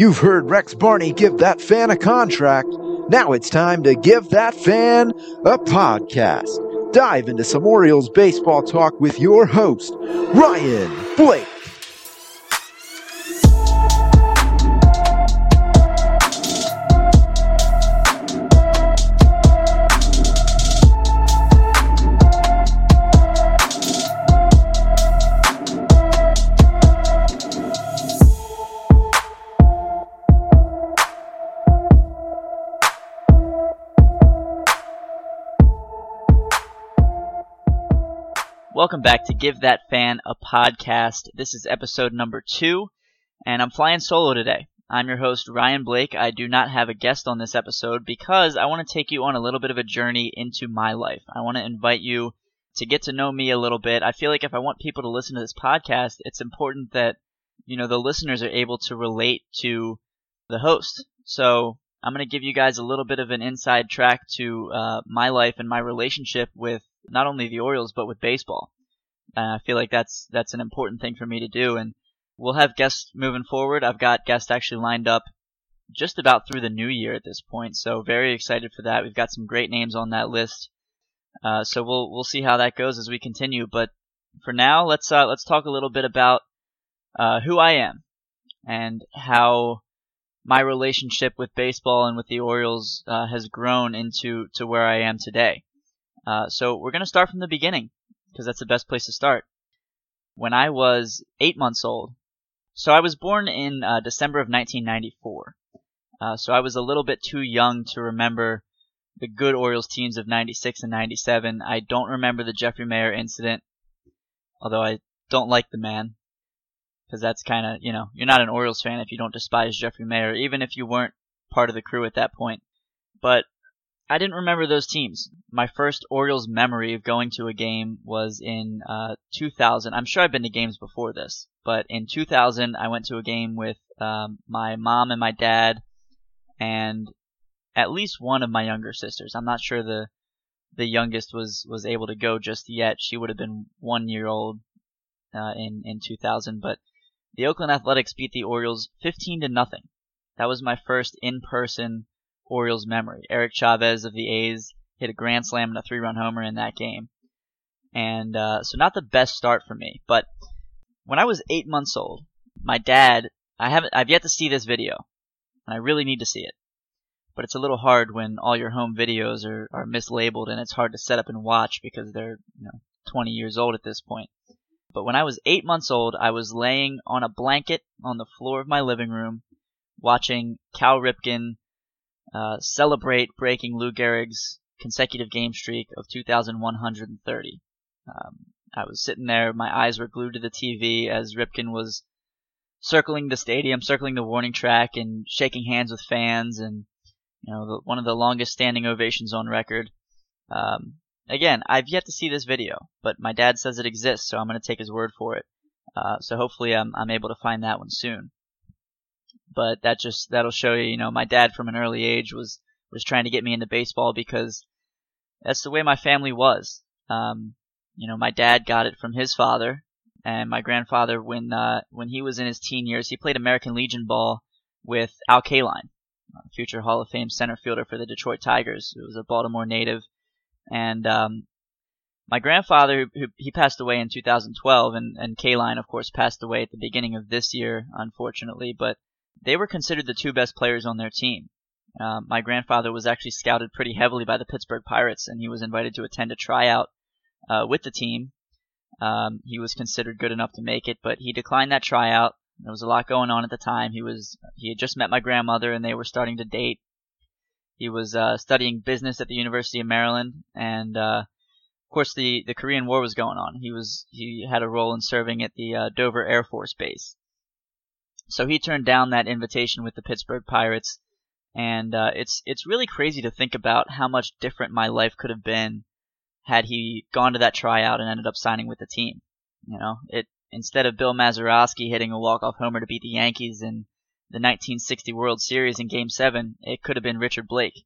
You've heard Rex Barney give that fan a contract. Now it's time to give that fan a podcast. Dive into some Orioles baseball talk with your host, Ryan Blake. Welcome back to Give That Fan a Podcast. This is episode number two, and I'm flying solo today. I'm your host, Ryan Blake. I do not have a guest on this episode because I want to take you on a little bit of a journey into my life. I want to invite you to get to know me a little bit. I feel like if I want people to listen to this podcast, it's important that, you know, the listeners are able to relate to the host. So I'm going to give you guys a little bit of an inside track to uh, my life and my relationship with not only the Orioles but with baseball. And I feel like that's that's an important thing for me to do. And we'll have guests moving forward. I've got guests actually lined up just about through the new year at this point, so very excited for that. We've got some great names on that list. Uh, so we'll we'll see how that goes as we continue. But for now, let's uh, let's talk a little bit about uh, who I am and how my relationship with baseball and with the Orioles uh, has grown into to where I am today. Uh, so we're to start from the beginning because that's the best place to start. When I was eight months old, so I was born in uh, December of 1994. Uh, so I was a little bit too young to remember the good Orioles teams of 96 and 97. I don't remember the Jeffrey Maier incident, although I don't like the man. Because that's kind of, you know, you're not an Orioles fan if you don't despise Jeffrey Maier, even if you weren't part of the crew at that point. But I didn't remember those teams. My first Orioles memory of going to a game was in uh, 2000. I'm sure I've been to games before this, but in 2000 I went to a game with um, my mom and my dad, and at least one of my younger sisters. I'm not sure the the youngest was was able to go just yet. She would have been one year old uh, in in 2000, but the Oakland Athletics beat the Orioles 15 to nothing. That was my first in person Orioles memory. Eric Chavez of the A's hit a grand slam and a three run homer in that game. And uh, so, not the best start for me. But when I was eight months old, my dad, I haven't, I've yet to see this video, and I really need to see it. But it's a little hard when all your home videos are, are mislabeled and it's hard to set up and watch because they're, you know, 20 years old at this point. But when I was eight months old, I was laying on a blanket on the floor of my living room watching Cal Ripken uh, celebrate breaking Lou Gehrig's consecutive game streak of 2,130. Um, I was sitting there, my eyes were glued to the TV as Ripken was circling the stadium, circling the warning track, and shaking hands with fans, and you know, the, one of the longest standing ovations on record. Um, again, I've yet to see this video, but my dad says it exists, so I'm going to take his word for it. Uh, so hopefully, I'm, I'm able to find that one soon but that just that'll show you, you know, my dad from an early age was was trying to get me into baseball because that's the way my family was. Um, you know, my dad got it from his father, and my grandfather when uh, when he was in his teen years, he played American Legion ball with Al Kaline, future Hall of Fame center fielder for the Detroit Tigers. It was a Baltimore native, and um, my grandfather, who he passed away in 2012, and and Kaline, of course, passed away at the beginning of this year, unfortunately. But they were considered the two best players on their team. Uh, my grandfather was actually scouted pretty heavily by the Pittsburgh Pirates, and he was invited to attend a tryout uh, with the team. Um, he was considered good enough to make it, but he declined that tryout. There was a lot going on at the time. He was he had just met my grandmother, and they were starting to date. He was uh, studying business at the University of Maryland, and uh, of course the the Korean War was going on. He was he had a role in serving at the uh, Dover Air Force Base. So he turned down that invitation with the Pittsburgh Pirates, and uh, it's it's really crazy to think about how much different my life could have been had he gone to that tryout and ended up signing with the team. You know, it instead of Bill Mazeroski hitting a walk-off homer to beat the Yankees in the 1960 World Series in Game 7, it could have been Richard Blake.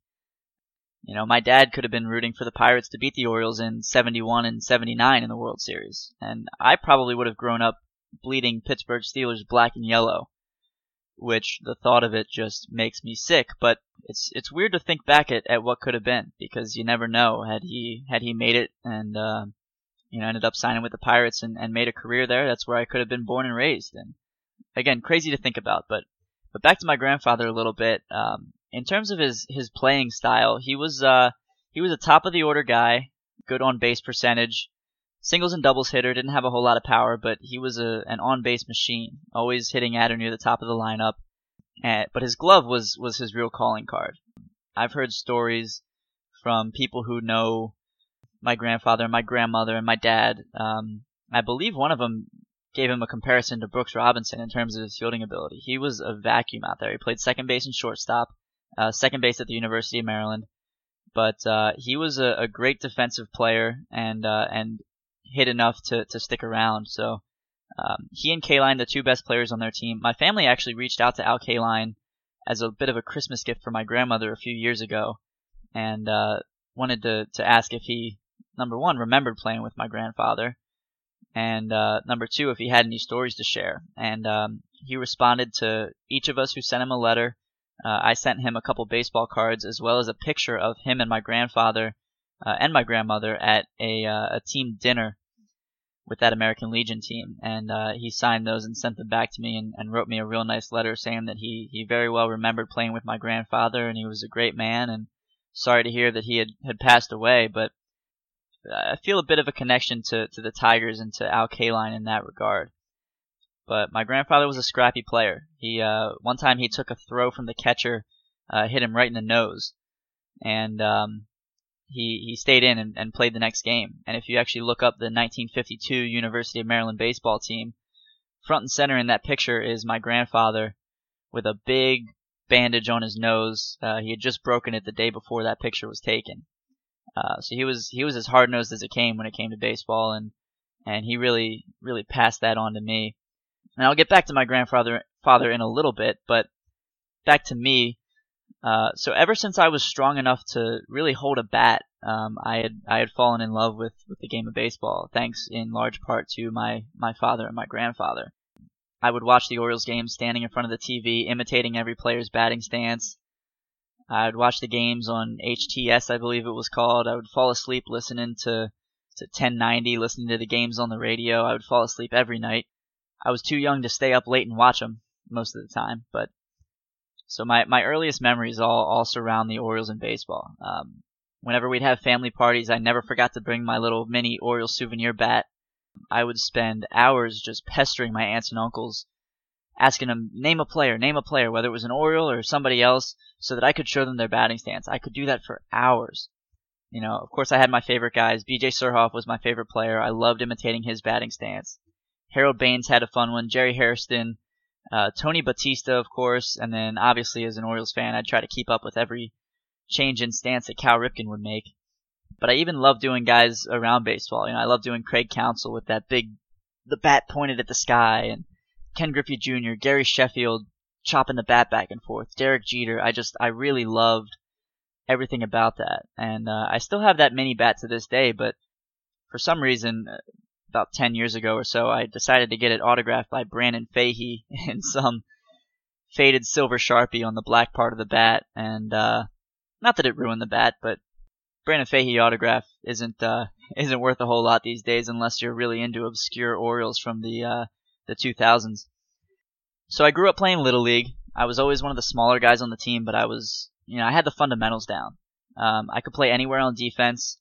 You know, my dad could have been rooting for the Pirates to beat the Orioles in 71 and 79 in the World Series. And I probably would have grown up bleeding Pittsburgh Steelers black and yellow which the thought of it just makes me sick. But it's it's weird to think back at, at what could have been because you never know. Had he had he made it and uh, you know ended up signing with the Pirates and, and made a career there, that's where I could have been born and raised. And again, crazy to think about. But but back to my grandfather a little bit. Um, in terms of his his playing style, he was uh, he was a top of the order guy, good on base percentage, singles and doubles hitter. Didn't have a whole lot of power, but he was a an on base machine, always hitting at or near the top of the lineup. And, but his glove was was his real calling card. I've heard stories from people who know my grandfather, and my grandmother, and my dad. Um, I believe one of them gave him a comparison to Brooks Robinson in terms of his fielding ability. He was a vacuum out there. He played second base and shortstop, uh, second base at the University of Maryland, but uh, he was a, a, great defensive player and uh, and hit enough to, to stick around. So um, he and Kaline, the two best players on their team. My family actually reached out to Al Kaline as a bit of a Christmas gift for my grandmother a few years ago, and uh, wanted to to ask if he number one remembered playing with my grandfather, and uh, number two if he had any stories to share. And um, he responded to each of us who sent him a letter uh, I sent him a couple baseball cards as well as a picture of him and my grandfather uh, and my grandmother at a, uh, a team dinner with that American Legion team, and uh, he signed those and sent them back to me and, and wrote me a real nice letter saying that he he very well remembered playing with my grandfather and he was a great man and sorry to hear that he had had passed away, but I feel a bit of a connection to to the Tigers and to Al Kaline in that regard. But my grandfather was a scrappy player. He uh, one time he took a throw from the catcher, uh, hit him right in the nose, and um, he he stayed in and, and played the next game. And if you actually look up the 1952 University of Maryland baseball team, front and center in that picture is my grandfather with a big bandage on his nose. Uh, he had just broken it the day before that picture was taken. Uh, so he was he was as hard nosed as it came when it came to baseball, and and he really really passed that on to me. And I'll get back to my grandfather father in a little bit, but back to me. Uh, so ever since I was strong enough to really hold a bat, um, I had I had fallen in love with, with the game of baseball, thanks in large part to my, my father and my grandfather. I would watch the Orioles games standing in front of the TV, imitating every player's batting stance. I would watch the games on HTS, I believe it was called. I would fall asleep listening to to 1090, listening to the games on the radio. I would fall asleep every night. I was too young to stay up late and watch them most of the time, but so my, my earliest memories all, all surround the Orioles and baseball. Um, whenever we'd have family parties, I never forgot to bring my little mini Orioles souvenir bat. I would spend hours just pestering my aunts and uncles, asking them, name a player, name a player, whether it was an Oriole or somebody else, so that I could show them their batting stance. I could do that for hours. You know, of course I had my favorite guys. BJ Surhoff was my favorite player. I loved imitating his batting stance. Harold Baines had a fun one. Jerry Hairston, uh, Tony Batista, of course, and then obviously as an Orioles fan, I'd try to keep up with every change in stance that Cal Ripken would make. But I even love doing guys around baseball. You know, I love doing Craig Counsell with that big, the bat pointed at the sky, and Ken Griffey Jr., Gary Sheffield chopping the bat back and forth, Derek Jeter. I just, I really loved everything about that, and uh, I still have that mini bat to this day. But for some reason, about 10 years ago or so, I decided to get it autographed by Brandon Fahey in some faded silver sharpie on the black part of the bat. And uh, not that it ruined the bat, but Brandon Fahey autograph isn't uh, isn't worth a whole lot these days unless you're really into obscure Orioles from the uh, the 2000s. So I grew up playing little league. I was always one of the smaller guys on the team, but I was you know I had the fundamentals down. Um, I could play anywhere on defense.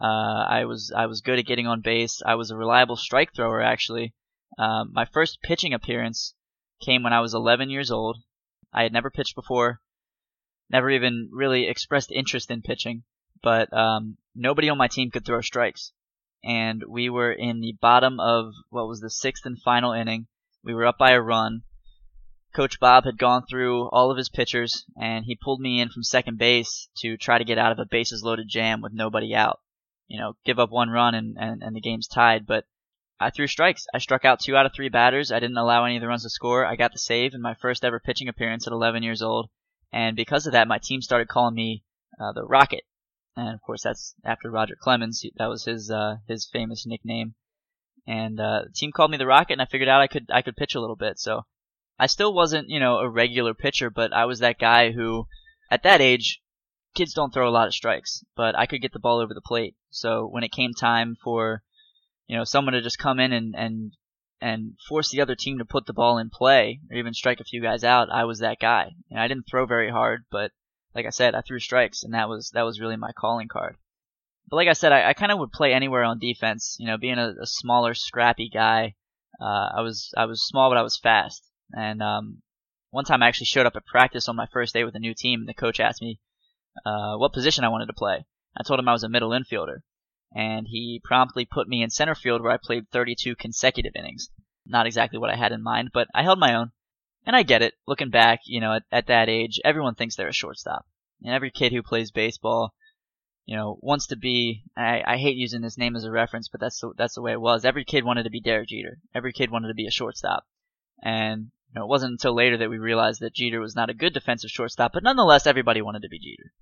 Uh, I was I was good at getting on base. I was a reliable strike thrower actually. Um, my first pitching appearance came when I was 11 years old. I had never pitched before, never even really expressed interest in pitching, but um, nobody on my team could throw strikes. And we were in the bottom of what was the sixth and final inning. We were up by a run. Coach Bob had gone through all of his pitchers, and he pulled me in from second base to try to get out of a bases loaded jam with nobody out you know, give up one run and, and, and the game's tied. But I threw strikes. I struck out two out of three batters. I didn't allow any of the runs to score. I got the save in my first ever pitching appearance at 11 years old. And because of that, my team started calling me uh, the Rocket. And of course, that's after Roger Clemens. That was his uh, his famous nickname. And uh, the team called me the Rocket, and I figured out I could I could pitch a little bit. So I still wasn't, you know, a regular pitcher, but I was that guy who, at that age, kids don't throw a lot of strikes, but I could get the ball over the plate. So when it came time for, you know, someone to just come in and, and, and force the other team to put the ball in play or even strike a few guys out, I was that guy. And I didn't throw very hard, but like I said, I threw strikes and that was, that was really my calling card. But like I said, I, I kind of would play anywhere on defense. You know, being a, a smaller, scrappy guy, uh, I was I was small, but I was fast. And um, one time I actually showed up at practice on my first day with a new team, and the coach asked me uh, what position I wanted to play. I told him I was a middle infielder, and he promptly put me in center field where I played 32 consecutive innings. Not exactly what I had in mind, but I held my own. And I get it. Looking back, you know, at, at that age, everyone thinks they're a shortstop. And every kid who plays baseball you know, wants to be. I, I hate using this name as a reference, but that's the, that's the way it was. Every kid wanted to be Derek Jeter. Every kid wanted to be a shortstop, and know, it wasn't until later that we realized that Jeter was not a good defensive shortstop. But nonetheless, everybody wanted to be Jeter.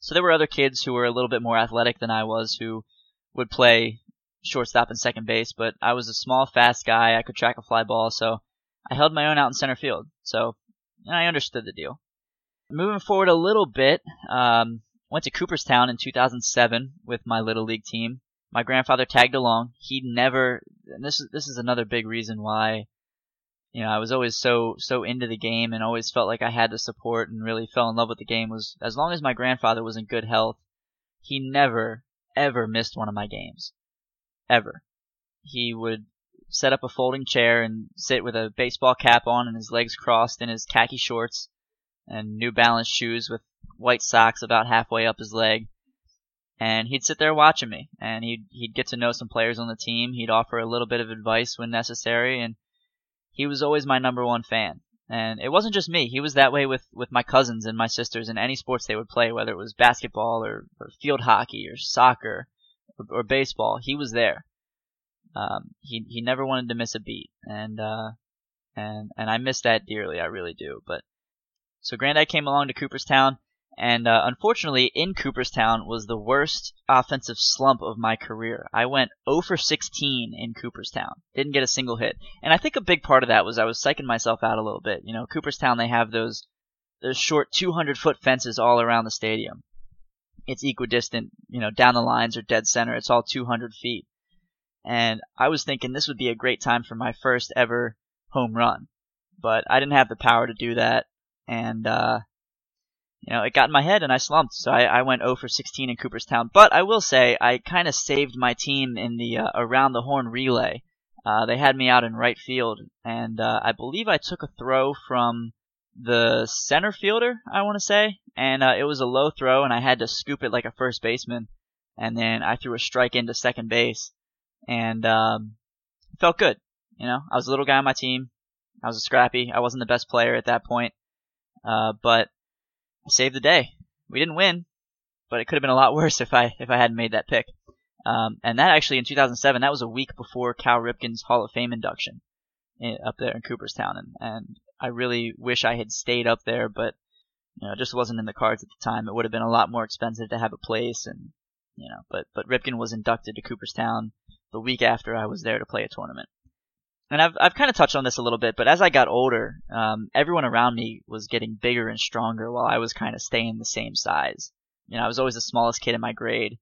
So there were other kids who were a little bit more athletic than I was who would play shortstop and second base, but I was a small, fast guy. I could track a fly ball, so I held my own out in center field. So I understood the deal. Moving forward a little bit, um, Went to Cooperstown in 2007 with my little league team. My grandfather tagged along. He never. And this is this is another big reason why. You know, I was always so so into the game and always felt like I had to support and really fell in love with the game. Was as long as my grandfather was in good health, he never ever missed one of my games, ever. He would set up a folding chair and sit with a baseball cap on and his legs crossed in his khaki shorts and New Balance shoes with white socks about halfway up his leg. And he'd sit there watching me, and he'd he'd get to know some players on the team. He'd offer a little bit of advice when necessary, and he was always my number one fan. And it wasn't just me; he was that way with with my cousins and my sisters in any sports they would play, whether it was basketball or, or field hockey or soccer or, or baseball. He was there. Um, he he never wanted to miss a beat, and uh, and and I miss that dearly. I really do. But so Granddad came along to Cooperstown, and uh, unfortunately, in Cooperstown was the worst offensive slump of my career. I went 0 for 16 in Cooperstown. Didn't get a single hit. And I think a big part of that was I was psyching myself out a little bit. You know, Cooperstown, they have those, those short 200 foot fences all around the stadium. It's equidistant, you know, down the lines or dead center. It's all 200 feet. And I was thinking this would be a great time for my first ever home run. But I didn't have the power to do that. And, uh, you know, it got in my head and I slumped. So I, I went 0 for 16 in Cooperstown. But I will say, I kind of saved my team in the uh, around the horn relay. Uh, they had me out in right field, and uh, I believe I took a throw from the center fielder, I want to say, and uh, it was a low throw, and I had to scoop it like a first baseman, and then I threw a strike into second base, and um, felt good. You know, I was a little guy on my team. I was a scrappy. I wasn't the best player at that point, uh, saved the day. We didn't win, but it could have been a lot worse if I if I hadn't made that pick. Um, and that actually in 2007, that was a week before Cal Ripken's Hall of Fame induction in, up there in Cooperstown, and, and I really wish I had stayed up there, but you know, it just wasn't in the cards at the time. It would have been a lot more expensive to have a place, and you know, but but Ripken was inducted to Cooperstown the week after I was there to play a tournament and I've I've kind of touched on this a little bit, but as I got older, um, everyone around me was getting bigger and stronger, while I was kind of staying the same size. You know, I was always the smallest kid in my grade,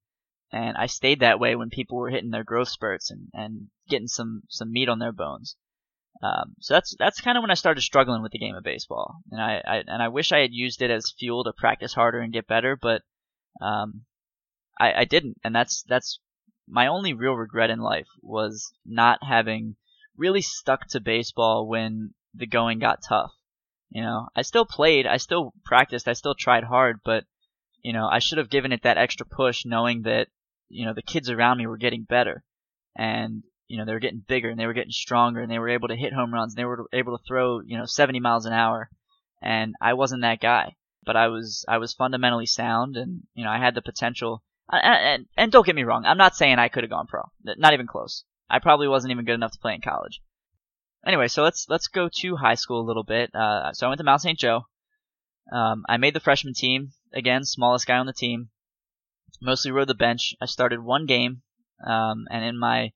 and I stayed that way when people were hitting their growth spurts and, and getting some some meat on their bones. Um, so that's that's kind of when I started struggling with the game of baseball, and I, I and I wish I had used it as fuel to practice harder and get better, but um, I, I didn't, and that's that's my only real regret in life was not having really stuck to baseball when the going got tough. You know, I still played, I still practiced, I still tried hard, but you know, I should have given it that extra push knowing that, you know, the kids around me were getting better and, you know, they were getting bigger and they were getting stronger and they were able to hit home runs and they were able to throw, you know, 70 miles an hour. And I wasn't that guy, but I was, I was fundamentally sound and, you know, I had the potential. And, and, and don't get me wrong, I'm not saying I could have gone pro. Not even close. I probably wasn't even good enough to play in college. Anyway, so let's let's go to high school a little bit. Uh, so I went to Mount St. Joe. Um, I made the freshman team again, smallest guy on the team. Mostly rode the bench. I started one game, um, and in my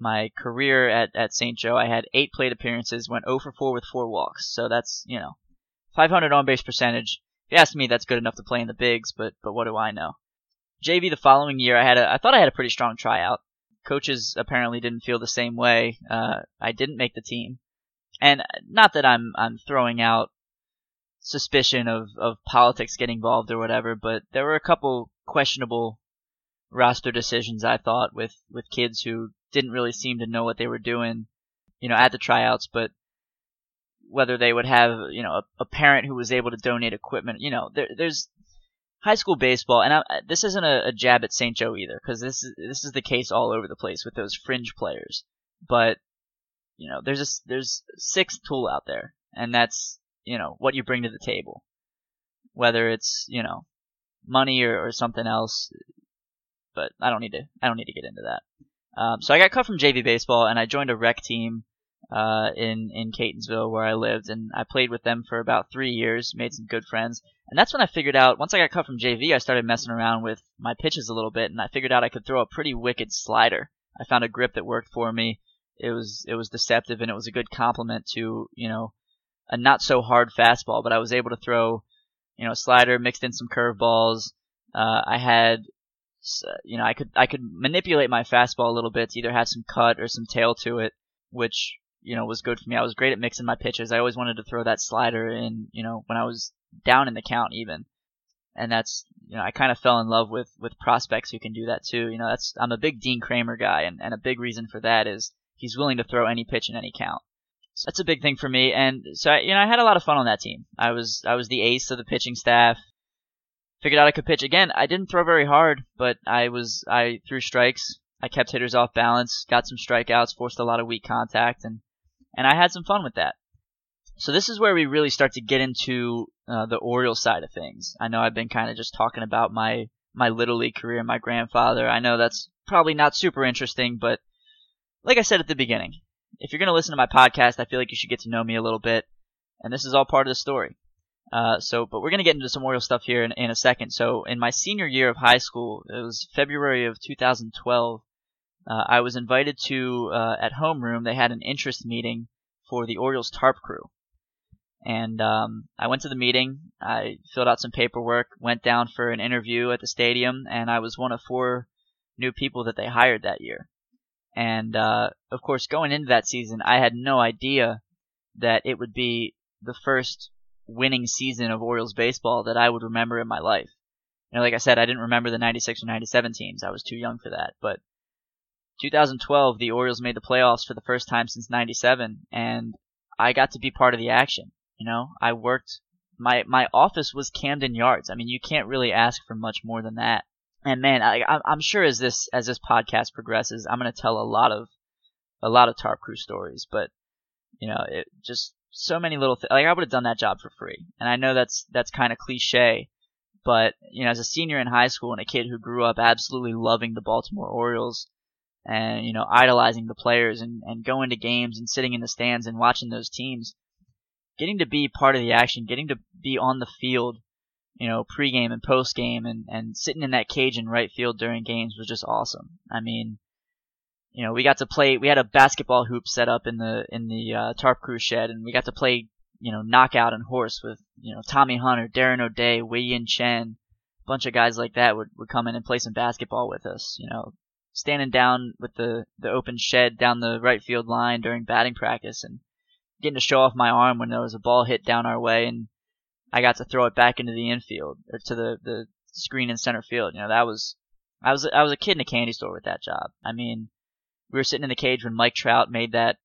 my career at, at St. Joe, I had eight plate appearances, went 0 for 4 with four walks. So that's, you know, 500 on base percentage. If you ask me, that's good enough to play in the bigs, but, but what do I know? JV the following year, I had a, I thought I had a pretty strong tryout. Coaches apparently didn't feel the same way. Uh, I didn't make the team. And not that I'm, I'm throwing out suspicion of, of politics getting involved or whatever, but there were a couple questionable roster decisions I thought with, with kids who didn't really seem to know what they were doing, you know, at the tryouts, but whether they would have, you know, a, a parent who was able to donate equipment, you know, there, there's high school baseball, and I, this isn't a, a jab at St. Joe either, because this is this is the case all over the place with those fringe players. But you know, there's a there's a sixth tool out there, and that's you know what you bring to the table, whether it's you know money or, or something else. But I don't need to I don't need to get into that. Um, so I got cut from JV baseball and I joined a rec team uh, in in Catonsville where I lived, and I played with them for about three years, made some good friends, and that's when I figured out. Once I got cut from JV, I started messing around with my pitches a little bit, and I figured out I could throw a pretty wicked slider. I found a grip that worked for me. It was it was deceptive, and it was a good complement to you know a not so hard fastball, but I was able to throw you know a slider mixed in some curveballs. Uh, I had you know I could I could manipulate my fastball a little bit to either have some cut or some tail to it, which you know, was good for me. I was great at mixing my pitches. I always wanted to throw that slider in, you know, when I was down in the count even. And that's, you know, I kind of fell in love with, with prospects who can do that too. You know, that's, I'm a big Dean Kremer guy and, and a big reason for that is he's willing to throw any pitch in any count. So that's a big thing for me. And so, I, you know, I had a lot of fun on that team. I was, I was the ace of the pitching staff. Figured out I could pitch again. I didn't throw very hard, but I was, I threw strikes. I kept hitters off balance, got some strikeouts, forced a lot of weak contact, and and I had some fun with that. So this is where we really start to get into uh, the Orioles side of things. I know I've been kind of just talking about my my little league career, and my grandfather. I know that's probably not super interesting, but like I said at the beginning, if you're going to listen to my podcast, I feel like you should get to know me a little bit, and this is all part of the story. Uh, so, but we're going to get into some Orioles stuff here in, in a second. So, in my senior year of high school, it was February of 2012 uh, I was invited to uh, at homeroom. They had an interest meeting for the Orioles tarp crew, and um, I went to the meeting. I filled out some paperwork, went down for an interview at the stadium, and I was one of four new people that they hired that year. And uh, of course, going into that season, I had no idea that it would be the first winning season of Orioles baseball that I would remember in my life. You know, like I said, I didn't remember the 96 or 97 teams. I was too young for that. But 2012, the Orioles made the playoffs for the first time since 97, and I got to be part of the action. You know, I worked, my, my office was Camden Yards. I mean, you can't really ask for much more than that. And man, I, I'm sure as this, as this podcast progresses, I'm going to tell a lot of, a lot of Tarp Crew stories, but, you know, it just, so many little things. Like I would have done that job for free. And I know that's, that's kind of cliche, but, you know, as a senior in high school and a kid who grew up absolutely loving the Baltimore Orioles, and you know idolizing the players and, and going to games and sitting in the stands and watching those teams getting to be part of the action getting to be on the field you know pregame and postgame and and sitting in that cage in right field during games was just awesome. I mean you know we got to play we had a basketball hoop set up in the in the uh, tarp crew shed and we got to play you know knockout and horse with you know tommy hunter darren o'day wei yin chen a bunch of guys like that would, would come in and play some basketball with us you know standing down with the, the open shed down the right field line during batting practice and getting to show off my arm when there was a ball hit down our way and I got to throw it back into the infield or to the, the screen in center field. You know, that was I was I was a kid in a candy store with that job. I mean, we were sitting in the cage when Mike Trout made that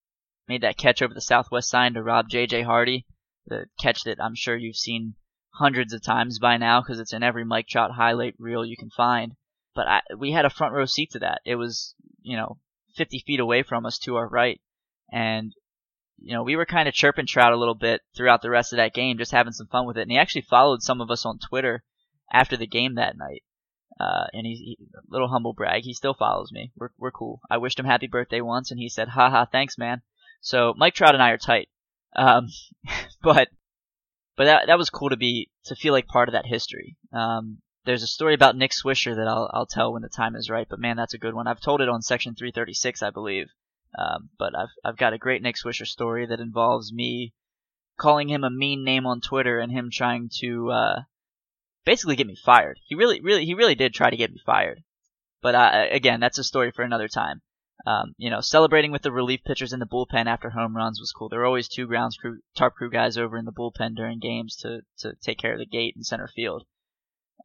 made that catch over the southwest sign to rob J.J. Hardy, the catch that I'm sure you've seen hundreds of times by now because it's in every Mike Trout highlight reel you can find but I, we had a front row seat to that. It was, you know, 50 feet away from us to our right. And, you know, we were kind of chirping Trout a little bit throughout the rest of that game, just having some fun with it. And he actually followed some of us on Twitter after the game that night. Uh, and he's he, little humble brag. He still follows me. We're we're cool. I wished him happy birthday once, and he said, "Ha ha, thanks, man." So Mike Trout and I are tight. Um, but but that that was cool to be to feel like part of that history. Um, there's a story about Nick Swisher that I'll I'll tell when the time is right. But man, that's a good one. I've told it on section 336, I believe. Um, but I've I've got a great Nick Swisher story that involves me calling him a mean name on Twitter and him trying to uh, basically get me fired. He really, really, he really did try to get me fired. But uh, again, that's a story for another time. Um, you know, celebrating with the relief pitchers in the bullpen after home runs was cool. There were always two grounds crew, tarp crew guys over in the bullpen during games to to take care of the gate and center field.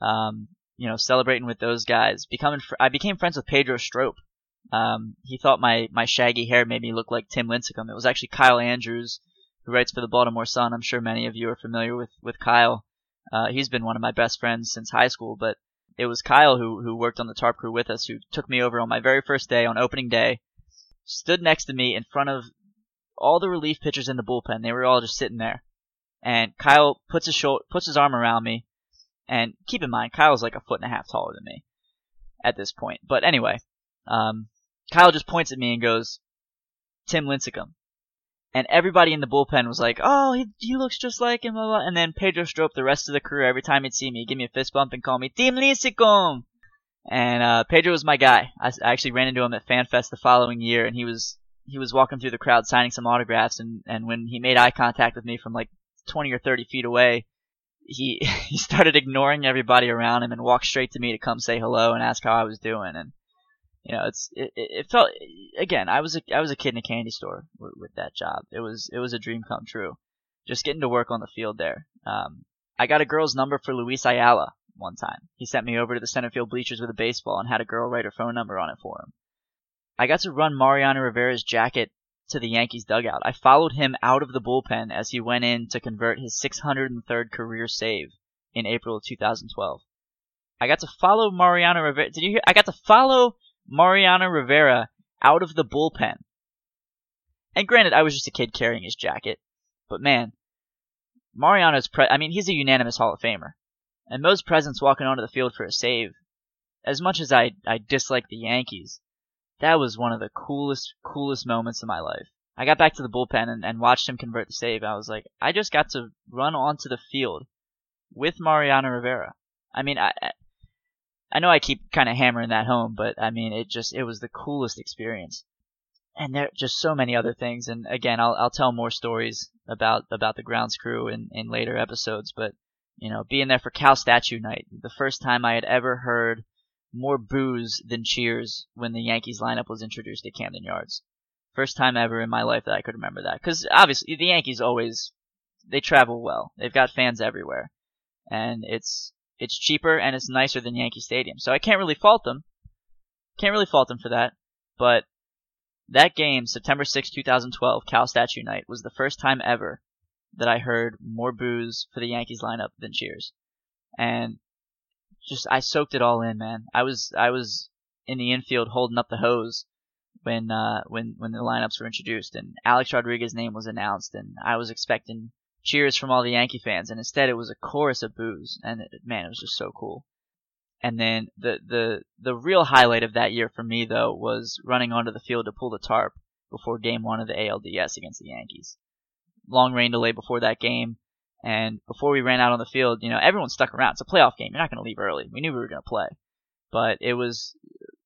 Um, you know, celebrating with those guys. Becoming, fr- I became friends with Pedro Strop. Um, he thought my my shaggy hair made me look like Tim Lincecum. It was actually Kyle Andrews, who writes for the Baltimore Sun. I'm sure many of you are familiar with with Kyle. Uh, he's been one of my best friends since high school, but it was Kyle who who worked on the tarp crew with us who took me over on my very first day on opening day, stood next to me in front of all the relief pitchers in the bullpen. They were all just sitting there, and Kyle puts his shoulder, puts his arm around me, and keep in mind Kyle's like a foot and a half taller than me at this point. But anyway, um, Kyle just points at me and goes, "Tim Lincecum." and everybody in the bullpen was like, "Oh, he, he looks just like him." And then Pedro Strop, the rest of the crew, every time he'd see me, he'd give me a fist bump and call me Tim Lincecum. And uh, Pedro was my guy. I, I actually ran into him at FanFest the following year, and he was he was walking through the crowd signing some autographs. And and when he made eye contact with me from like 20 or 30 feet away, he he started ignoring everybody around him and walked straight to me to come say hello and ask how I was doing. And you know, it's it, it felt again. I was a I was a kid in a candy store with, with, that job. It was it was a dream come true. Just getting to work on the field there. Um, I got a girl's number for Luis Ayala one time. He sent me over to the center field bleachers with a baseball and had a girl write her phone number on it for him. I got to run Mariano Rivera's jacket to the Yankees dugout. I followed him out of the bullpen as he went in to convert his 603rd career save in April of 2012. I got to follow Mariano Rivera. Did you hear? I got to follow Mariano Rivera out of the bullpen. And granted, I was just a kid carrying his jacket, but man, Mariano's pre- I mean, he's a unanimous Hall of Famer. And Mo's presence walking onto the field for a save, as much as I, I dislike the Yankees, that was one of the coolest, coolest moments of my life. I got back to the bullpen and, and watched him convert the save. I was like, I just got to run onto the field with Mariano Rivera. I mean, I, I know I keep kind of hammering that home, but I mean, it just it was the coolest experience. And there are just so many other things. And again, I'll I'll tell more stories about about the grounds crew in in later episodes. But you know, being there for Cal Statue Night, the first time I had ever heard more boos than cheers when the Yankees lineup was introduced at Camden Yards. First time ever in my life that I could remember that. Because obviously the Yankees always they travel well. They've got fans everywhere, and it's it's cheaper and it's nicer than Yankee Stadium. So I can't really fault them. Can't really fault them for that. But that game, September 6, 2012, Cal Statue Night, was the first time ever that I heard more boos for the Yankees lineup than cheers. And just I soaked it all in, man. I was I was in the infield holding up the hose when uh when when the lineups were introduced and Alex Rodriguez's name was announced and I was expecting cheers from all the Yankee fans, and instead it was a chorus of boos, and it, man, it was just so cool. And then the the the real highlight of that year for me though was running onto the field to pull the tarp before Game One of the ALDS against the Yankees. Long rain delay before that game, and before we ran out on the field, you know, everyone stuck around. It's a playoff game. You're not going to leave early. We knew we were going to play, but it was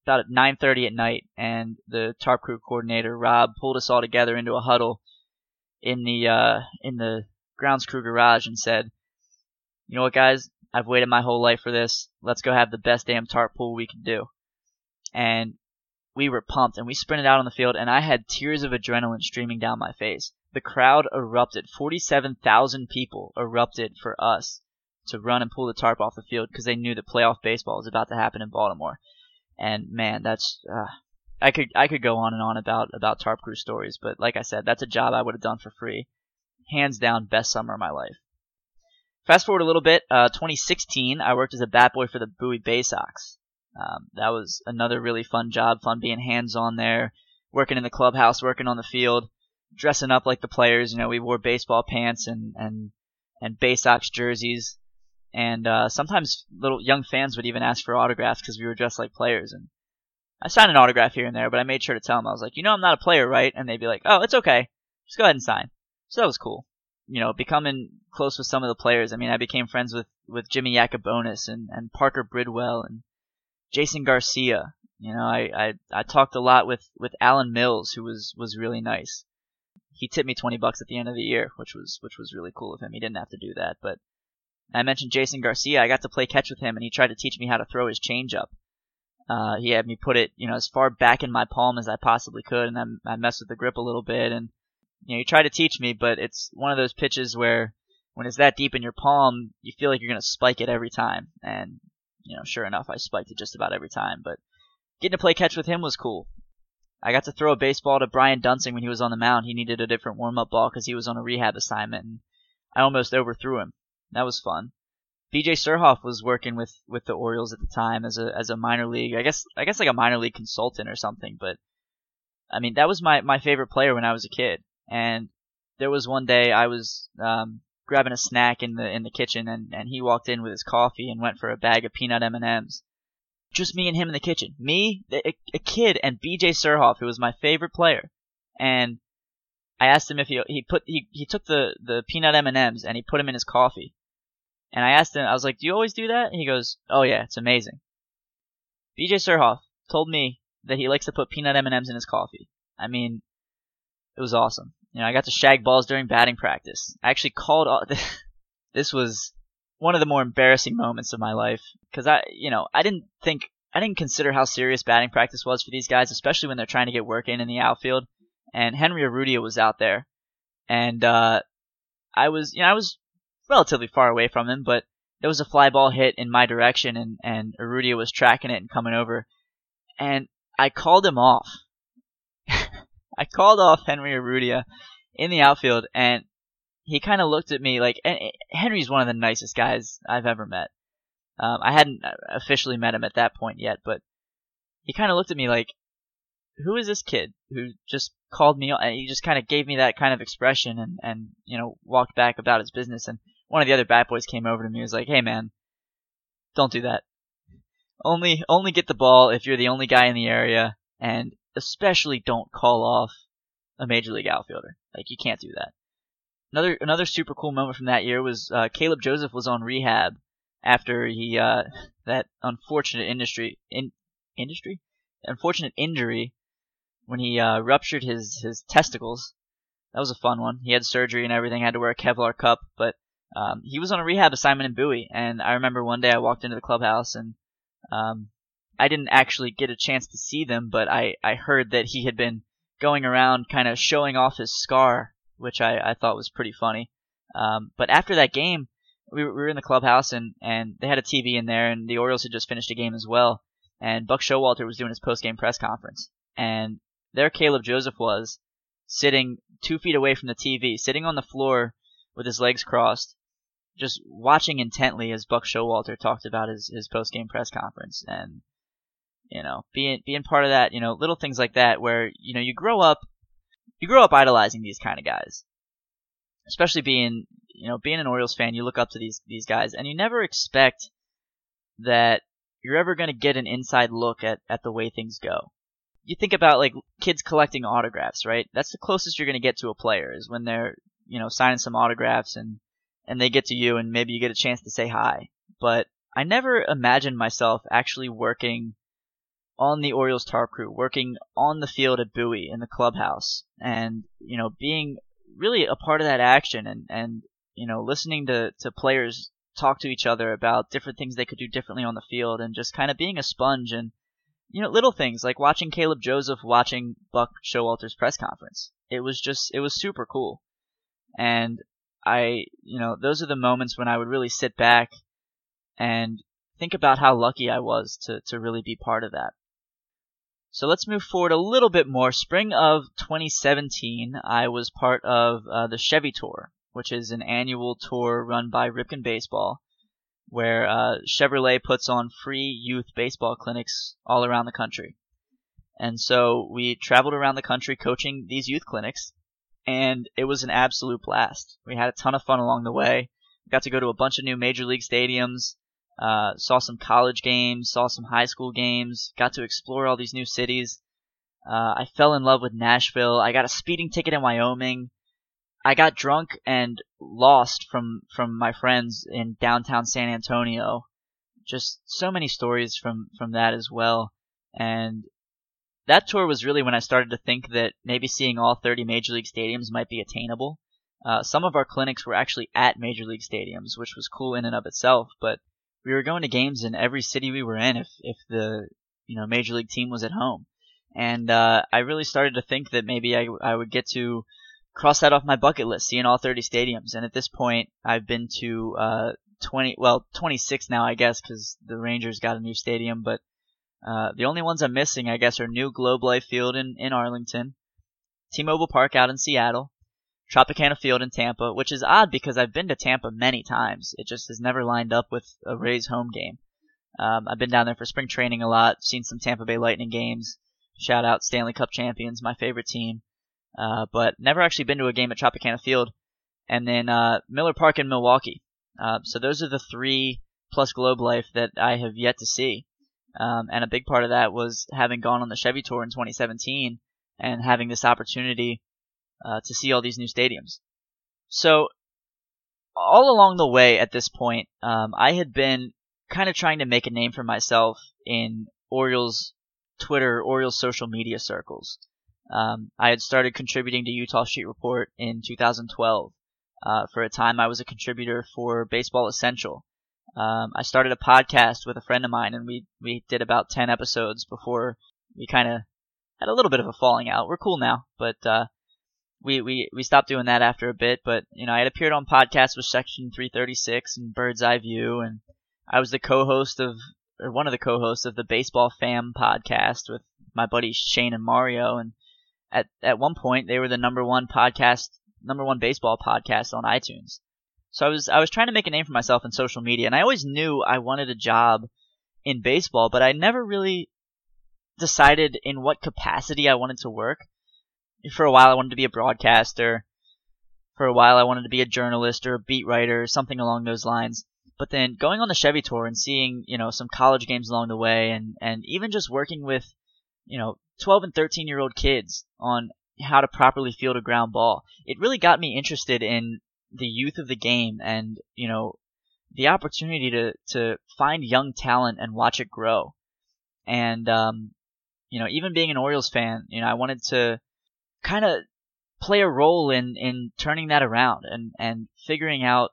about 9:30 at night, and the tarp crew coordinator Rob pulled us all together into a huddle in the uh, in the grounds crew garage and said, you know what, guys? I've waited my whole life for this. Let's go have the best damn tarp pool we can do. And we were pumped and we sprinted out on the field and I had tears of adrenaline streaming down my face. The crowd erupted. 47,000 people erupted for us to run and pull the tarp off the field because they knew that playoff baseball was about to happen in Baltimore. And man, that's uh, I could I could go on and on about about tarp crew stories, but like I said, that's a job I would have done for free hands down best summer of my life. Fast forward a little bit, uh, 2016, I worked as a bat boy for the Bowie Bay Sox. Um, that was another really fun job, fun being hands on there, working in the clubhouse, working on the field, dressing up like the players. You know, we wore baseball pants and and and Bay Sox jerseys, and uh, sometimes little young fans would even ask for autographs because we were dressed like players. And I signed an autograph here and there, but I made sure to tell them I was like, you know, I'm not a player, right? And they'd be like, oh, it's okay, just go ahead and sign. So that was cool. You know, becoming close with some of the players. I mean, I became friends with, with Jimmy Yacabonis and, and Parker Bridwell and Jason Garcia. You know, I, I, I talked a lot with, with Alan Mills, who was, was really nice. He tipped me 20 bucks at the end of the year, which was, which was really cool of him. He didn't have to do that, but I mentioned Jason Garcia. I got to play catch with him and he tried to teach me how to throw his changeup. Uh, he had me put it, you know, as far back in my palm as I possibly could, and I, I messed with the grip a little bit. And you know, he tried to teach me, but it's one of those pitches where when it's that deep in your palm, you feel like you're gonna spike it every time. And you know, sure enough, I spiked it just about every time. But getting to play catch with him was cool. I got to throw a baseball to Brian Duensing when he was on the mound. He needed a different warm up ball because he was on a rehab assignment, and I almost overthrew him. That was fun. BJ Surhoff was working with, with the Orioles at the time as a as a minor league, I guess I guess like a minor league consultant or something. But I mean, that was my my favorite player when I was a kid. And there was one day I was um, grabbing a snack in the in the kitchen, and and he walked in with his coffee and went for a bag of peanut M and M's. Just me and him in the kitchen. Me, a, a kid, and BJ Surhoff, who was my favorite player. And I asked him if he he put he, he took the the peanut M and M's and he put them in his coffee. And I asked him, I was like, "Do you always do that?" And he goes, "Oh yeah, it's amazing." BJ Surhoff told me that he likes to put peanut M&Ms in his coffee. I mean, it was awesome. You know, I got to shag balls during batting practice. I actually called. All, this was one of the more embarrassing moments of my life because I, you know, I didn't think, I didn't consider how serious batting practice was for these guys, especially when they're trying to get work in in the outfield. And Henry Urrutia was out there, and uh, I was, you know, I was relatively far away from him, but there was a fly ball hit in my direction, and and Urrutia was tracking it and coming over, and I called him off. I called off Henry Urrutia in the outfield, and he kind of looked at me like Henry's one of the nicest guys I've ever met. Um, I hadn't officially met him at that point yet, but he kind of looked at me like, "Who is this kid who just called me?" And he just kind of gave me that kind of expression and and you know walked back about his business. And one of the other bat boys came over to me and was like, "Hey man, don't do that. Only only get the ball if you're the only guy in the area, and especially don't call off a major league outfielder. Like you can't do that." Another another super cool moment from that year was uh, Caleb Joseph was on rehab after he uh, that unfortunate industry in industry unfortunate injury when he uh, ruptured his his testicles. That was a fun one. He had surgery and everything. Had to wear a Kevlar cup, but um, he was on a rehab assignment in Bowie. And I remember one day I walked into the clubhouse and um, I didn't actually get a chance to see them, but I I heard that he had been going around kind of showing off his scar which I, I thought was pretty funny. Um, but after that game, we were, we were in the clubhouse and, and they had a TV in there, and the Orioles had just finished a game as well. And Buck Showalter was doing his post game press conference, and there Caleb Joseph was sitting two feet away from the TV, sitting on the floor with his legs crossed, just watching intently as Buck Showalter talked about his, his post game press conference. And you know, being being part of that, you know, little things like that where you know you grow up you grow up idolizing these kind of guys. Especially being, you know, being an Orioles fan, you look up to these these guys, and you never expect that you're ever going to get an inside look at at the way things go. You think about like kids collecting autographs, right? That's the closest you're going to get to a player is when they're, you know, signing some autographs and and they get to you and maybe you get a chance to say hi. But I never imagined myself actually working on the Orioles tarp crew, working on the field at Bowie in the clubhouse, and you know being really a part of that action and and you know listening to to players talk to each other about different things they could do differently on the field and just kind of being a sponge and you know little things like watching Caleb Joseph watching Buck Showalter's press conference. It was just it was super cool. And I, you know, those are the moments when I would really sit back and think about how lucky I was to to really be part of that. So let's move forward a little bit more. Spring of 2017, I was part of uh, the Chevy Tour, which is an annual tour run by Ripken Baseball, where uh, Chevrolet puts on free youth baseball clinics all around the country. And so we traveled around the country coaching these youth clinics, and it was an absolute blast. We had a ton of fun along the way. We got to go to a bunch of new major league stadiums, uh, saw some college games, saw some high school games, got to explore all these new cities. Uh, I fell in love with Nashville. I got a speeding ticket in Wyoming. I got drunk and lost from from my friends in downtown San Antonio. just so many stories from from that as well. And that tour was really when I started to think that maybe seeing all 30 major league stadiums might be attainable. Uh, some of our clinics were actually at major league stadiums, which was cool in and of itself. But we were going to games in every city we were in if if the you know major league team was at home. And uh, I really started to think that maybe I, I would get to cross that off my bucket list, seeing all 30 stadiums. And at this point, I've been to uh, 20, well, 26 now, I guess, because the Rangers got a new stadium. But uh, the only ones I'm missing, I guess, are new Globe Life Field in, in Arlington, T-Mobile Park out in Seattle, Tropicana Field in Tampa, which is odd because I've been to Tampa many times. It just has never lined up with a Rays home game. Um, I've been down there for spring training a lot, seen some Tampa Bay Lightning games. Shout out Stanley Cup champions, my favorite team. Uh, but never actually been to a game at Tropicana Field. And then uh, Miller Park in Milwaukee. Uh, so those are the three plus Globe Life that I have yet to see. Um, and a big part of that was having gone on the Chevy Tour in 2017 and having this opportunity uh, to see all these new stadiums. So all along the way at this point, um, I had been kind of trying to make a name for myself in Orioles Twitter, Orioles social media circles. Um, I had started contributing to Eutaw Street Report in 2012. Uh, for a time, I was a contributor for Baseball Essential. Um, I started a podcast with a friend of mine, and we we did about 10 episodes before we kind of had a little bit of a falling out. We're cool now, but uh, we, we we stopped doing that after a bit. But you know, I had appeared on podcasts with Section 336 and Bird's Eye View, and I was the co-host of or one of the co-hosts of the Baseball Fam podcast with my buddies Shane and Mario, and at at one point they were the number one podcast, number one baseball podcast on iTunes. So I was I was trying to make a name for myself in social media, and I always knew I wanted a job in baseball, but I never really decided in what capacity I wanted to work. For a while, I wanted to be a broadcaster. For a while, I wanted to be a journalist or a beat writer something along those lines. But then going on the Chevy tour and seeing, you know, some college games along the way and, and even just working with, you know, 12 and 13 year old kids on how to properly field a ground ball, it really got me interested in the youth of the game and, you know, the opportunity to, to find young talent and watch it grow. And, um, you know, even being an Orioles fan, you know, I wanted to kind of play a role in, in turning that around and, and figuring out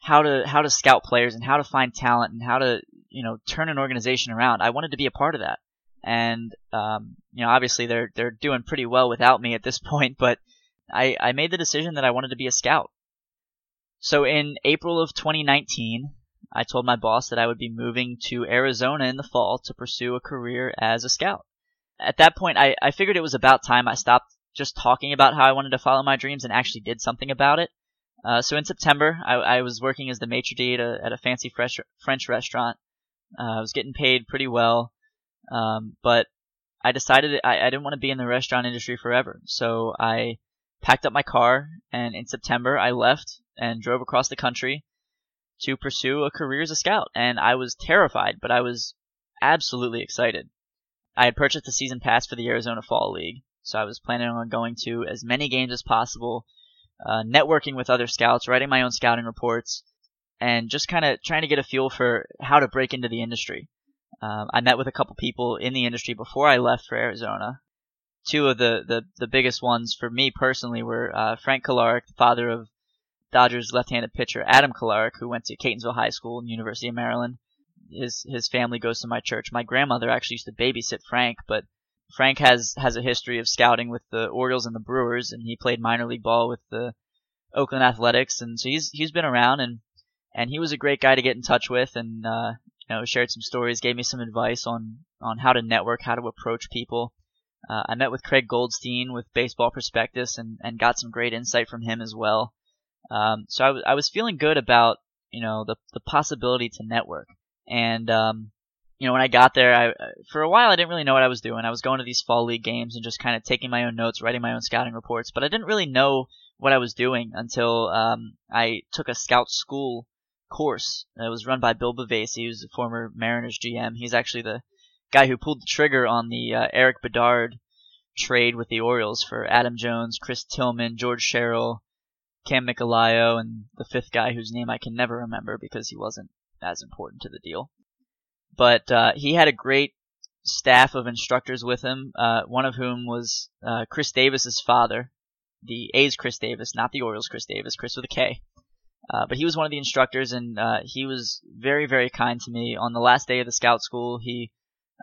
how to, how to scout players and how to find talent and how to, you know, turn an organization around. I wanted to be a part of that. And, um, you know, obviously they're, they're doing pretty well without me at this point, but I, I made the decision that I wanted to be a scout. So in April of 2019, I told my boss that I would be moving to Arizona in the fall to pursue a career as a scout. At that point, I, I figured it was about time I stopped just talking about how I wanted to follow my dreams and actually did something about it. Uh, so in September, I, I, was working as the maitre d' at a, at a fancy fresh, French restaurant. Uh, I was getting paid pretty well, um, but I decided I, I didn't want to be in the restaurant industry forever. So I packed up my car, and in September I left and drove across the country to pursue a career as a scout. And I was terrified, but I was absolutely excited. I had purchased a season pass for the Arizona Fall League, so I was planning on going to as many games as possible, uh, networking with other scouts, writing my own scouting reports, and just kind of trying to get a feel for how to break into the industry. Um, I met with a couple people in the industry before I left for Arizona. Two of the, the, the biggest ones for me personally were uh, Frank Kolarek, the father of Dodgers left-handed pitcher Adam Kolarek, who went to Catonsville High School and University of Maryland. His his family goes to my church. My grandmother actually used to babysit Frank, but Frank has has a history of scouting with the Orioles and the Brewers, and he played minor league ball with the Oakland Athletics, and so he's he's been around and and he was a great guy to get in touch with, and uh, you know shared some stories, gave me some advice on on how to network, how to approach people. Uh, I met with Craig Goldstein with Baseball Prospectus and and got some great insight from him as well. Um, so I, w- I was feeling good about you know the the possibility to network. And um, you know when I got there, I for a while I didn't really know what I was doing. I was going to these fall league games and just kind of taking my own notes, writing my own scouting reports, but I didn't really know what I was doing until um, I took a scout school course. It was run by Bill Bavasi, who's a former Mariners GM. He's actually the guy who pulled the trigger on the uh, Erik Bedard trade with the Orioles for Adam Jones, Chris Tillman, George Sherrill, Kam Mickolio, and the fifth guy whose name I can never remember because he wasn't as important to the deal. But uh, he had a great staff of instructors with him. Uh, one of whom was uh, Khris Davis's father, the A's Khris Davis, not the Orioles Chris Davis, Chris with a K. Uh, but he was one of the instructors, and uh, he was very, very kind to me. On the last day of the scout school, he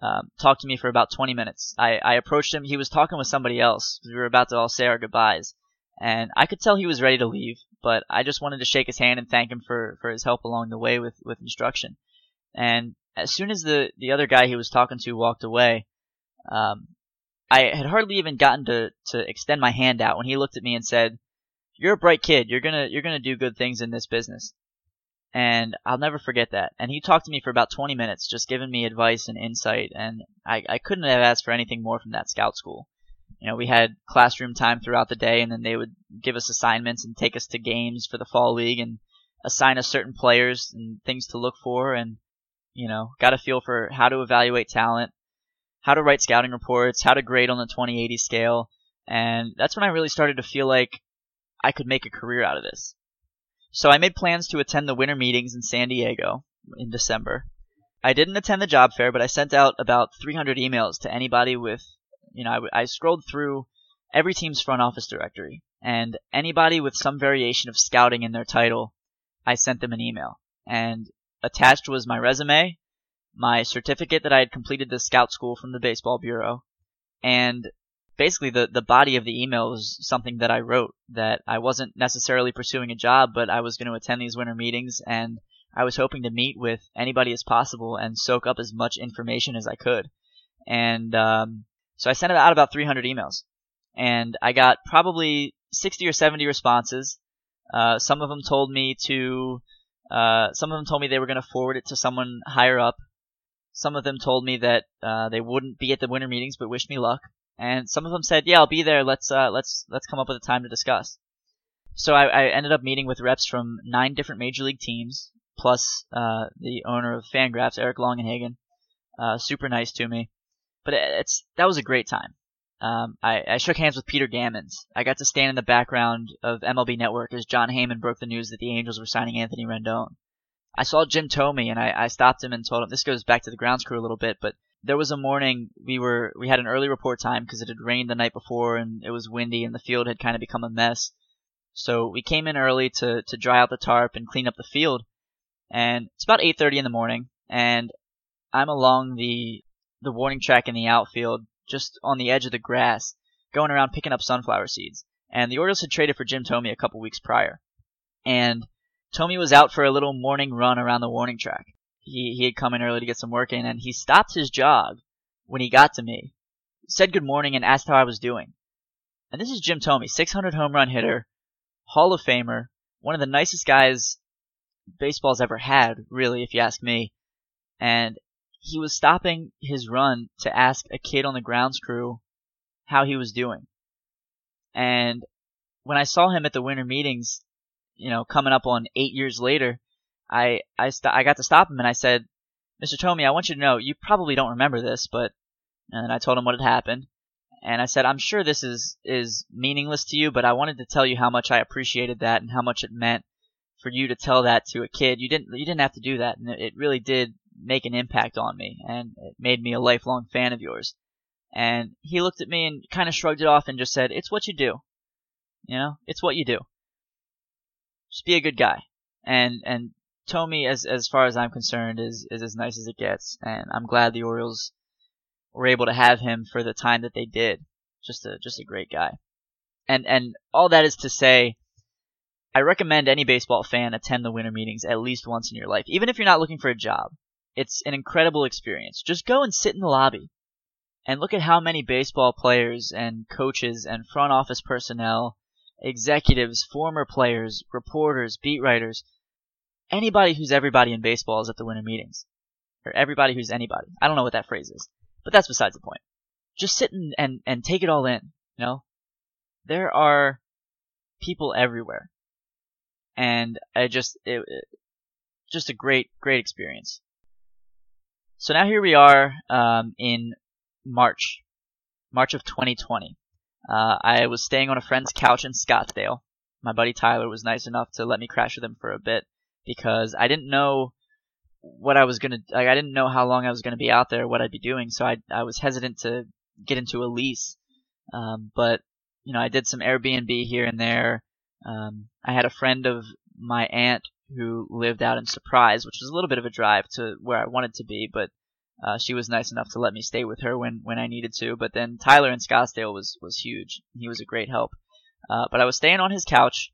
um, talked to me for about 20 minutes. I, I approached him. He was talking with somebody else. We were about to all say our goodbyes, and I could tell he was ready to leave. But I just wanted to shake his hand and thank him for, for his help along the way with, with instruction. And as soon as the, the other guy he was talking to walked away, um, I had hardly even gotten to, to extend my hand out when he looked at me and said, "You're a bright kid. You're gonna you're gonna do good things in this business." And I'll never forget that. And he talked to me for about 20 minutes, just giving me advice and insight. And I, I couldn't have asked for anything more from that scout school. You know, we had classroom time throughout the day, and then they would give us assignments and take us to games for the fall league and assign us certain players and things to look for. And you know, got a feel for how to evaluate talent, how to write scouting reports, how to grade on the 2080 scale. And that's when I really started to feel like I could make a career out of this. So I made plans to attend the winter meetings in San Diego in December. I didn't attend the job fair, but I sent out about 300 emails to anybody with, you know, I, I scrolled through every team's front office directory, and anybody with some variation of scouting in their title, I sent them an email. And attached was my resume, my certificate that I had completed the scout school from the baseball bureau, and basically the the body of the email was something that I wrote that I wasn't necessarily pursuing a job, but I was going to attend these winter meetings and I was hoping to meet with anybody as possible and soak up as much information as I could. And um, so I sent out about 300 emails, and I got probably 60 or 70 responses. Uh, some of them told me to uh, some of them told me they were going to forward it to someone higher up. Some of them told me that uh, they wouldn't be at the winter meetings, but wished me luck. And some of them said, "Yeah, I'll be there. Let's uh, let's let's come up with a time to discuss." So I, I ended up meeting with reps from nine different major league teams, plus uh, the owner of Fangraphs, Eric Longenhagen. Uh, super nice to me, but it's that was a great time. Um, I, I, shook hands with Peter Gammons. I got to stand in the background of MLB Network as Jon Heyman broke the news that the Angels were signing Anthony Rendon. I saw Jim Thome and I, I stopped him and told him this goes back to the grounds crew a little bit, but there was a morning we were we had an early report time because it had rained the night before and it was windy and the field had kind of become a mess. So we came in early to to dry out the tarp and clean up the field. And it's about 8:30 in the morning and I'm along the the warning track in the outfield just on the edge of the grass, going around picking up sunflower seeds. And the Orioles had traded for Jim Thome a couple weeks prior. And Thome was out for a little morning run around the warning track. He, he had come in early to get some work in, and he stopped his jog when he got to me, said good morning, and asked how I was doing. And this is Jim Thome, 600 home run hitter, Hall of Famer, one of the nicest guys baseball's ever had, really, if you ask me. And he was stopping his run to ask a kid on the grounds crew how he was doing. And when I saw him at the winter meetings, you know, coming up on eight years later, I I st- I got to stop him and I said, Mr. Thome, I want you to know you probably don't remember this, but and I told him what had happened, and I said I'm sure this is is meaningless to you, but I wanted to tell you how much I appreciated that and how much it meant for you to tell that to a kid. You didn't you didn't have to do that, and it really did make an impact on me, and it made me a lifelong fan of yours. And he looked at me and kind of shrugged it off and just said, It's what you do. You know, it's what you do. Just be a good guy. And, and Thome, as, as far as I'm concerned, is, is as nice as it gets. And I'm glad the Orioles were able to have him for the time that they did. Just a, just a great guy. And, and all that is to say, I recommend any baseball fan attend the winter meetings at least once in your life, even if you're not looking for a job. It's an incredible experience. Just go and sit in the lobby and look at how many baseball players and coaches and front office personnel, executives, former players, reporters, beat writers, anybody who's everybody in baseball is at the winter meetings. Or everybody who's anybody. I don't know what that phrase is, but that's besides the point. Just sit and, and, and take it all in, you know? There are people everywhere. And I just, it, it just a great, great experience. So now here we are um, in March, March of 2020. Uh, I was staying on a friend's couch in Scottsdale. My buddy Tyler was nice enough to let me crash with him for a bit because I didn't know what I was gonna like. I didn't know how long I was gonna be out there, what I'd be doing, so I I was hesitant to get into a lease. Um, but you know, I did some Airbnb here and there. Um, I had a friend of my aunt who lived out in Surprise, which was a little bit of a drive to where I wanted to be, but uh, she was nice enough to let me stay with her when when I needed to. But then Tyler in Scottsdale was was huge. He was a great help. Uh, but I was staying on his couch.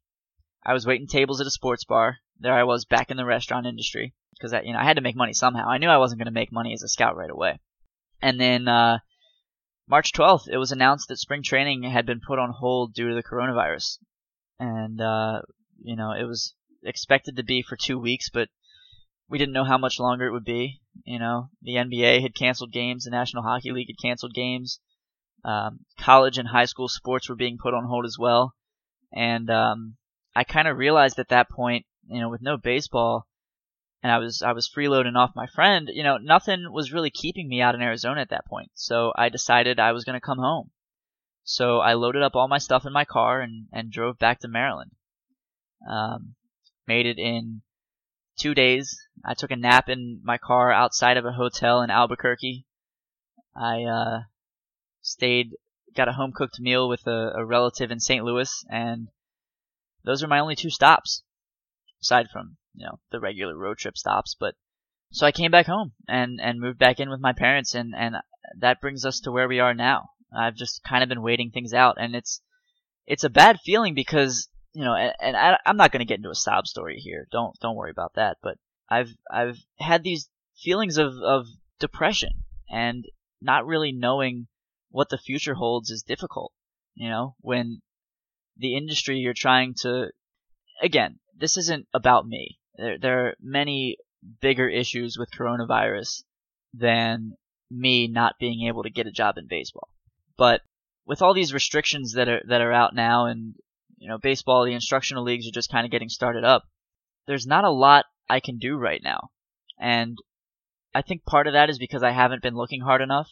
I was waiting tables at a sports bar. There I was back in the restaurant industry because I, you know, I had to make money somehow. I knew I wasn't going to make money as a scout right away. And then uh, March 12th, it was announced that spring training had been put on hold due to the coronavirus, and uh, you know, it was expected to be for two weeks, but we didn't know how much longer it would be. You know, the NBA had canceled games, the National Hockey League had canceled games, um, college and high school sports were being put on hold as well, and um, I kind of realized at that point, you know, with no baseball, and I was I was freeloading off my friend, you know, nothing was really keeping me out in Arizona at that point. So I decided I was going to come home. So I loaded up all my stuff in my car and and drove back to Maryland. Um, made it in two days. I took a nap in my car outside of a hotel in Albuquerque. I uh, stayed, got a home cooked meal with a, a relative in St. Louis, and those are my only two stops, aside from you know the regular road trip stops. But so I came back home and and moved back in with my parents, and and that brings us to where we are now. I've just kind of been waiting things out, and it's it's a bad feeling because you know, and, and I, I'm not going to get into a sob story here. Don't don't worry about that. But I've I've had these feelings of of depression and not really knowing what the future holds is difficult. You know, when the industry you're trying to again, this isn't about me. There there are many bigger issues with coronavirus than me not being able to get a job in baseball. But with all these restrictions that are that are out now and you know, baseball, the instructional leagues are just kind of getting started up. There's not a lot I can do right now. And I think part of that is because I haven't been looking hard enough.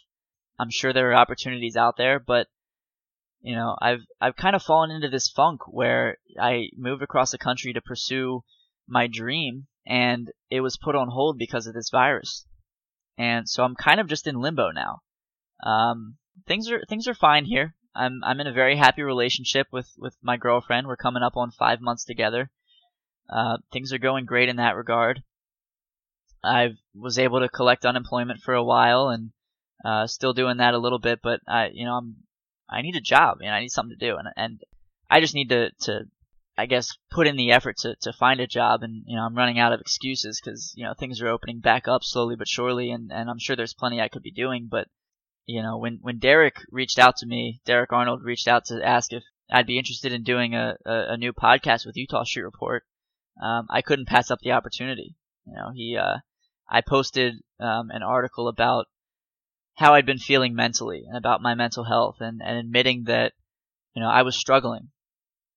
I'm sure there are opportunities out there, but you know, I've I've kind of fallen into this funk where I moved across the country to pursue my dream and it was put on hold because of this virus. And so I'm kind of just in limbo now. Um, things are things are fine here. I'm I'm in a very happy relationship with with my girlfriend. We're coming up on five months together. Uh, things are going great in that regard. I was able to collect unemployment for a while and uh, still doing that a little bit, but I you know I'm I need a job and I need something to do and and I just need to to I guess put in the effort to to find a job and you know I'm running out of excuses because you know things are opening back up slowly but surely and and I'm sure there's plenty I could be doing, but you know, when when Derek reached out to me, Derek Arnold reached out to ask if I'd be interested in doing a, a, a new podcast with Eutaw Street Report. Um, I couldn't pass up the opportunity. You know, he, uh, I posted um, an article about how I'd been feeling mentally and about my mental health, and, and admitting that, you know, I was struggling,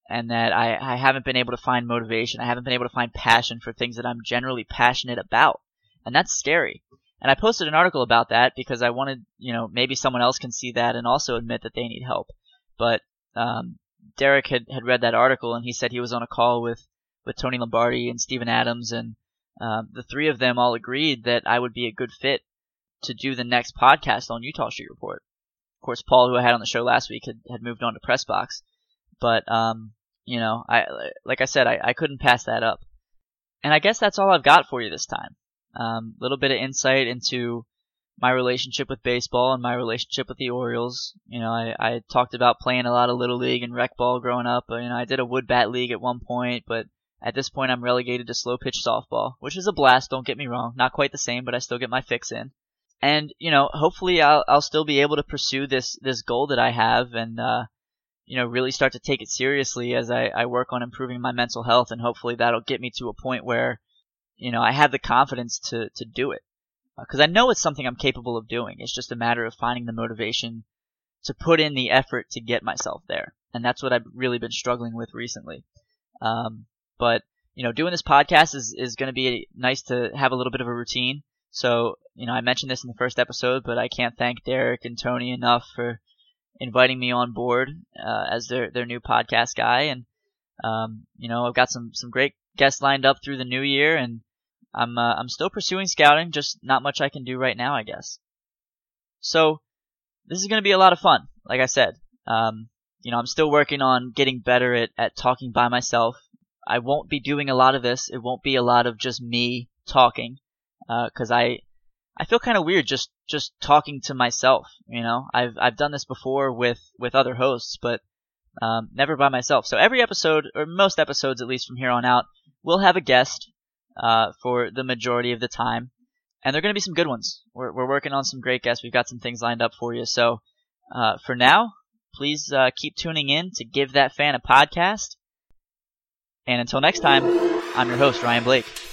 and that I, I haven't been able to find motivation. I haven't been able to find passion for things that I'm generally passionate about, and that's scary. And I posted an article about that because I wanted, you know, maybe someone else can see that and also admit that they need help. But um, Derek had, had read that article and he said he was on a call with, with Tony Lombardi and Steven Adams and um, the three of them all agreed that I would be a good fit to do the next podcast on Eutaw Street Report. Of course, Paul, who I had on the show last week, had, had moved on to Pressbox, but um, you know, I like I said, I, I couldn't pass that up. And I guess that's all I've got for you this time. A um, little bit of insight into my relationship with baseball and my relationship with the Orioles. You know, I, I talked about playing a lot of little league and rec ball growing up. You know, I did a wood bat league at one point, but at this point I'm relegated to slow pitch softball, which is a blast. Don't get me wrong, not quite the same, but I still get my fix in. And you know, hopefully I'll I'll still be able to pursue this this goal that I have and uh, you know really start to take it seriously as I, I work on improving my mental health and hopefully that'll get me to a point where you know, I have the confidence to, to do it. Because uh, I know it's something I'm capable of doing. It's just a matter of finding the motivation to put in the effort to get myself there. And that's what I've really been struggling with recently. Um, but, you know, doing this podcast is, is going to be nice to have a little bit of a routine. So, you know, I mentioned this in the first episode, but I can't thank Derek and Tony enough for inviting me on board uh, as their their new podcast guy. And um, you know, I've got some some great guests lined up through the new year, and I'm uh, I'm still pursuing scouting, just not much I can do right now, I guess. So this is going to be a lot of fun. Like I said, um, you know, I'm still working on getting better at, at talking by myself. I won't be doing a lot of this. It won't be a lot of just me talking, because uh, I I feel kind of weird just just talking to myself. You know, I've I've done this before with with other hosts, but um, never by myself. So every episode, or most episodes at least from here on out, we'll have a guest uh, for the majority of the time, and they're going to be some good ones. We're we're working on some great guests. We've got some things lined up for you. So uh, for now, please uh, keep tuning in to give that fan a podcast. And until next time, I'm your host Ryan Blake.